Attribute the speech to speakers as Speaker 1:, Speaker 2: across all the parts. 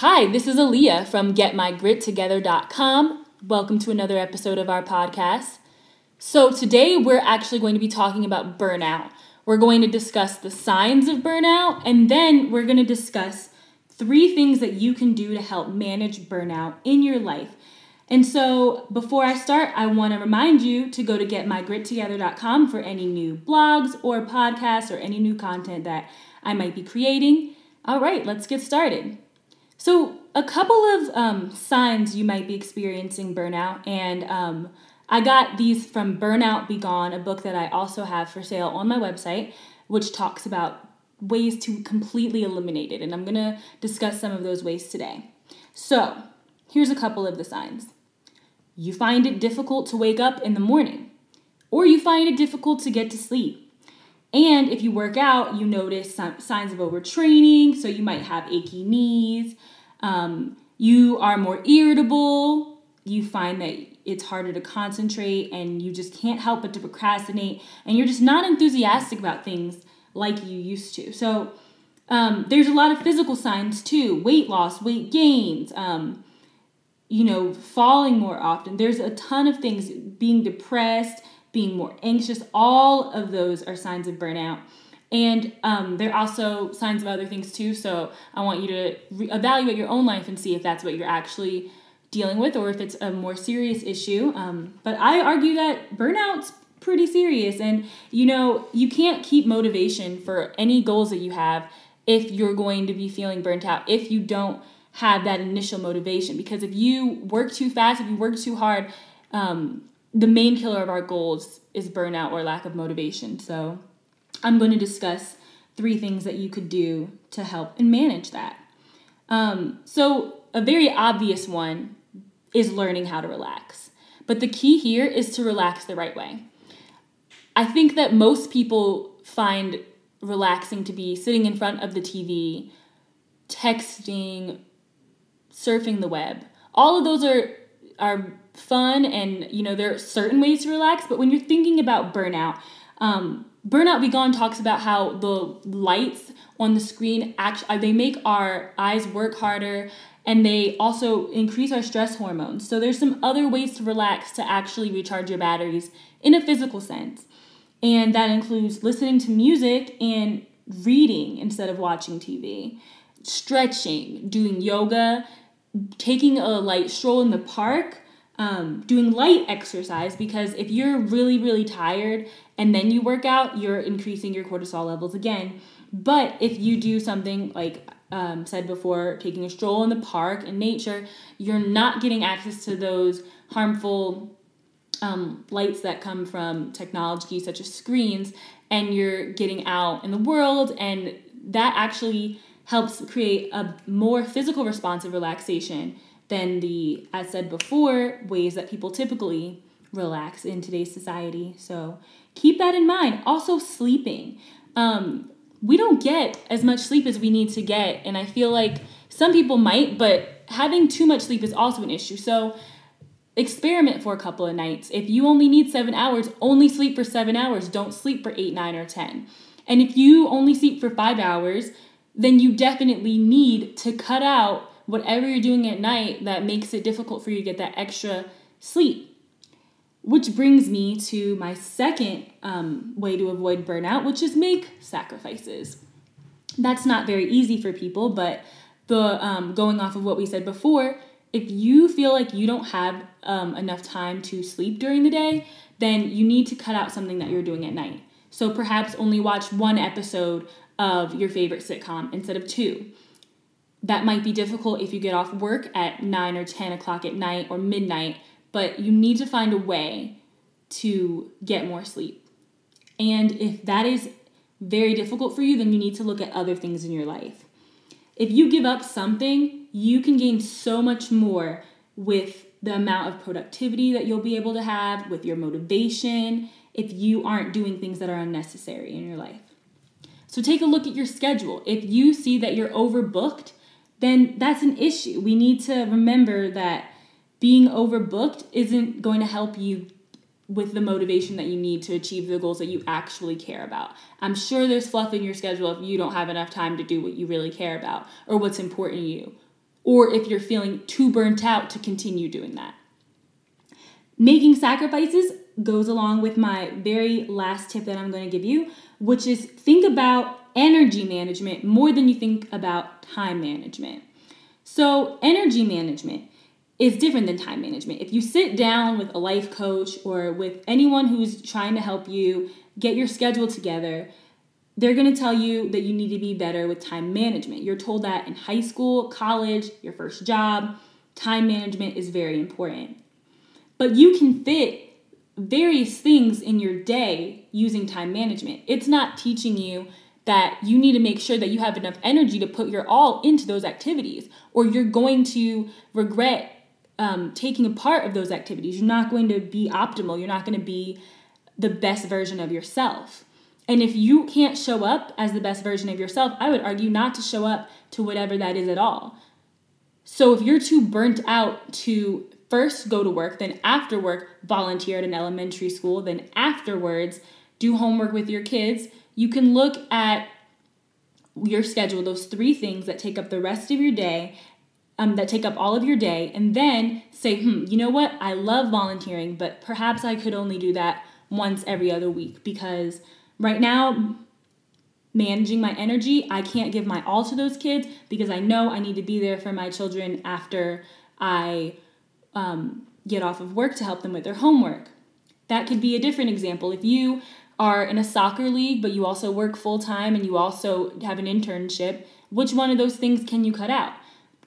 Speaker 1: Hi, this is Aaliyah from GetMyGritTogether.com. Welcome to another episode of our podcast. So, today we're actually going to be talking about burnout. We're going to discuss the signs of burnout, and then we're going to discuss three things that you can do to help manage burnout in your life. And so, before I start, I want to remind you to go to getmygrittogether.com for any new blogs or podcasts or any new content that I might be creating. All right, let's get started. So, a couple of um, signs you might be experiencing burnout, and um, I got these from Burnout Be Gone, a book that I also have for sale on my website, which talks about ways to completely eliminate it. And I'm going to discuss some of those ways today. So, here's a couple of the signs you find it difficult to wake up in the morning, or you find it difficult to get to sleep. And if you work out, you notice signs of overtraining, so you might have achy knees. Um, you are more irritable. You find that it's harder to concentrate and you just can't help but to procrastinate and you're just not enthusiastic about things like you used to. So um, there's a lot of physical signs too weight loss, weight gains, um, you know, falling more often. There's a ton of things being depressed, being more anxious. All of those are signs of burnout. And um, there are also signs of other things too. So I want you to re- evaluate your own life and see if that's what you're actually dealing with or if it's a more serious issue. Um, but I argue that burnout's pretty serious. And, you know, you can't keep motivation for any goals that you have if you're going to be feeling burnt out, if you don't have that initial motivation. Because if you work too fast, if you work too hard, um, the main killer of our goals is burnout or lack of motivation. So I'm going to discuss three things that you could do to help and manage that. Um, so, a very obvious one is learning how to relax. But the key here is to relax the right way. I think that most people find relaxing to be sitting in front of the TV, texting, surfing the web. All of those are are fun and you know there are certain ways to relax, but when you're thinking about burnout, um, Burnout Be Gone talks about how the lights on the screen actually they make our eyes work harder and they also increase our stress hormones. So there's some other ways to relax to actually recharge your batteries in a physical sense. And that includes listening to music and reading instead of watching TV, stretching, doing yoga, taking a light stroll in the park, um, doing light exercise because if you're really, really tired and then you work out, you're increasing your cortisol levels again. But if you do something like um, said before, taking a stroll in the park in nature, you're not getting access to those harmful um, lights that come from technology such as screens, and you're getting out in the world, and that actually helps create a more physical response of relaxation than the, as said before, ways that people typically relax in today's society. So keep that in mind. Also, sleeping. Um, we don't get as much sleep as we need to get. And I feel like some people might, but having too much sleep is also an issue. So experiment for a couple of nights. If you only need seven hours, only sleep for seven hours. Don't sleep for eight, nine, or 10. And if you only sleep for five hours, then you definitely need to cut out whatever you're doing at night that makes it difficult for you to get that extra sleep. Which brings me to my second um, way to avoid burnout, which is make sacrifices. That's not very easy for people, but the um, going off of what we said before, if you feel like you don't have um, enough time to sleep during the day, then you need to cut out something that you're doing at night. So perhaps only watch one episode of your favorite sitcom instead of two. That might be difficult if you get off work at 9 or 10 o'clock at night or midnight but you need to find a way to get more sleep. And if that is very difficult for you, then you need to look at other things in your life. If you give up something, you can gain so much more with the amount of productivity that you'll be able to have, with your motivation, if you aren't doing things that are unnecessary in your life. So take a look at your schedule. If you see that you're overbooked, then that's an issue. We need to remember that being overbooked isn't going to help you with the motivation that you need to achieve the goals that you actually care about. I'm sure there's fluff in your schedule if you don't have enough time to do what you really care about or what's important to you. or if you're feeling too burnt out to continue doing that. Making sacrifices goes along with my very last tip that I'm going to give you, which is think about energy management more than you think about time management. So, energy management is different than time management. If you sit down with a life coach or with anyone who's trying to help you get your schedule together, they're going to tell you that you need to be better with time management. You're told that in high school, college, your first job, time management is very important. But you can fit various things in your day using time management. It's not teaching you that you need to make sure that you have enough energy to put your all into those activities, or you're going to regret um, taking a part of those activities. You're not going to be optimal. You're not going to be the best version of yourself. And if you can't show up as the best version of yourself, I would argue not to show up to whatever that is at all. So if you're too burnt out to first go to work, then after work volunteer at an elementary school, then afterwards do homework with your kids, you can look at your schedule, those three things that take up the rest of your day, um, that take up all of your day, and then say, hmm, you know what? I love volunteering, but perhaps I could only do that once every other week because right now, managing my energy, I can't give my all to those kids because I know I need to be there for my children after I um, get off of work to help them with their homework. That could be a different example. If you are in a soccer league, but you also work full time and you also have an internship, which one of those things can you cut out?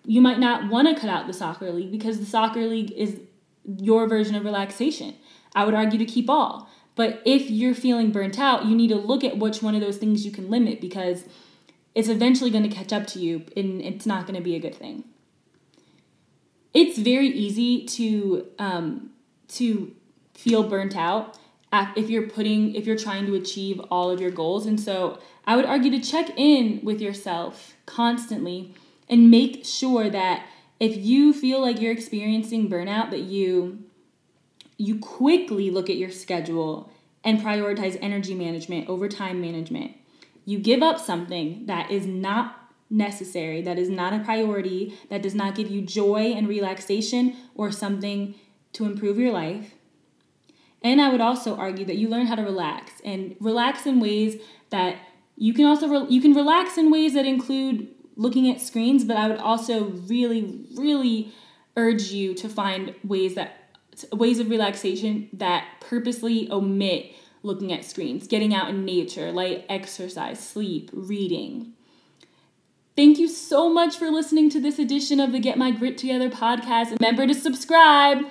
Speaker 1: You might not want to cut out the soccer league because the soccer league is your version of relaxation. I would argue to keep all. But if you're feeling burnt out, you need to look at which one of those things you can limit because it's eventually going to catch up to you and it's not going to be a good thing. It's very easy to um, to feel burnt out if you're putting if you're trying to achieve all of your goals. And so i would argue to check in with yourself constantly and make sure that if you feel like you're experiencing burnout that you you quickly look at your schedule and prioritize energy management over time management. You give up something that is not necessary that is not a priority that does not give you joy and relaxation or something to improve your life and I would also argue that you learn how to relax and relax in ways that you can also re- you can relax in ways that include looking at screens, but I would also really really urge you to find ways that ways of relaxation that purposely omit looking at screens, getting out in nature, light exercise, sleep, reading. Thank you so much for listening to this edition of the Get My Grit Together podcast. Remember to subscribe.